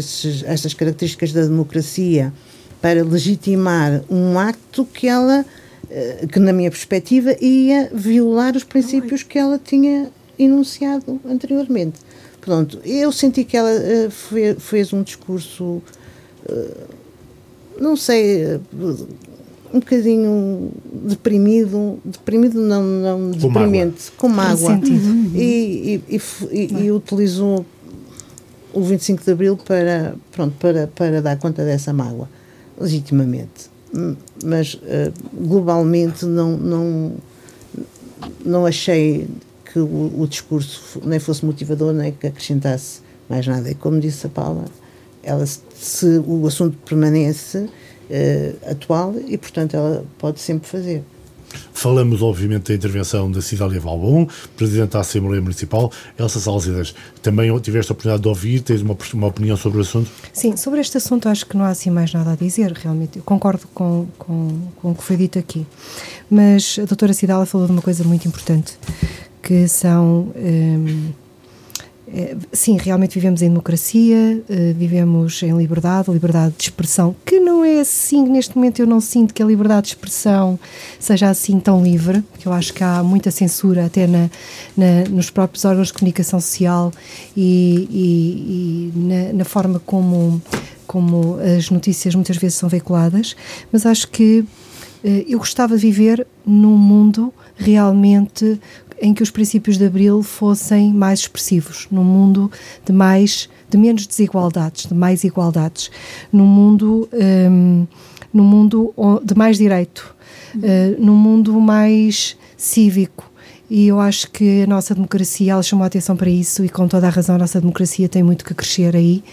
essas características da democracia para legitimar um acto que ela, eh, que na minha perspectiva, ia violar os princípios que ela tinha enunciado anteriormente. Pronto, eu senti que ela eh, fez um discurso, não sei, um bocadinho deprimido, deprimido não, não com deprimente, com mágoa. Uhum. E, e, e, e, utilizou o 25 de Abril para, pronto, para, para dar conta dessa mágoa, legitimamente. Mas uh, globalmente não, não, não achei que o, o, discurso nem fosse motivador nem que acrescentasse mais nada. E como disse a Paula, ela, se o assunto permanece uh, atual e, portanto, ela pode sempre fazer. Falamos, obviamente, da intervenção da Cidália Valbon, Presidente da Assembleia Municipal. Elsa Salzidas, também tiveste a oportunidade de ouvir, tens uma, uma opinião sobre o assunto? Sim, sobre este assunto acho que não há assim mais nada a dizer, realmente. Eu concordo com, com, com o que foi dito aqui. Mas a doutora Cidália falou de uma coisa muito importante, que são... Um, é, sim, realmente vivemos em democracia, eh, vivemos em liberdade, liberdade de expressão, que não é assim, neste momento eu não sinto que a liberdade de expressão seja assim tão livre, que eu acho que há muita censura até na, na nos próprios órgãos de comunicação social e, e, e na, na, forma como, como as notícias muitas vezes são veiculadas, mas acho que eh, eu gostava de viver num mundo realmente em que os princípios de Abril fossem mais expressivos, num mundo de mais de menos desigualdades, de mais igualdades, num mundo um, num mundo de mais direito, uh, num mundo mais cívico, e eu acho que a nossa democracia, ela chamou a atenção para isso e com toda a razão a nossa democracia tem muito que crescer aí.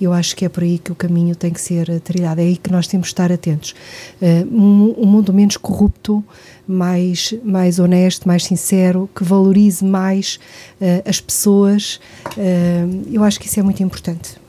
Eu acho que é por aí que o caminho tem que ser trilhado, é aí que nós temos que estar atentos. Uh, um, um, mundo menos corrupto, mais, mais honesto, mais sincero, que valorize mais uh, as pessoas, eu acho que isso é muito importante.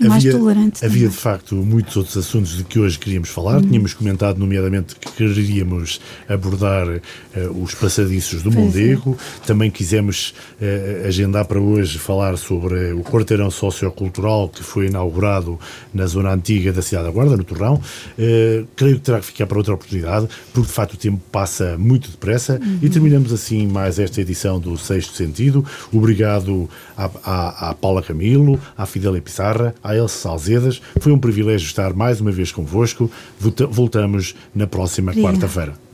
Mais havia, tolerante. Havia também. de facto muitos outros assuntos de que hoje queríamos falar. Uhum. Tínhamos comentado, nomeadamente, que queríamos abordar uh, os passadiços do Pois é. Mondego. Também quisemos uh, agendar para hoje falar sobre o quarteirão sociocultural que foi inaugurado na zona antiga da cidade da Guarda, no Torrão. Uh, creio que terá que ficar para outra oportunidade, porque de facto o tempo passa muito depressa. Uhum. E terminamos assim mais esta edição do Sexto Sentido. Obrigado à, à, à Paula Camilo, à Fidélia Pissarra, à Elsa Salzedas. Foi um privilégio estar mais uma vez convosco. Volta- Voltamos na próxima quarta-feira.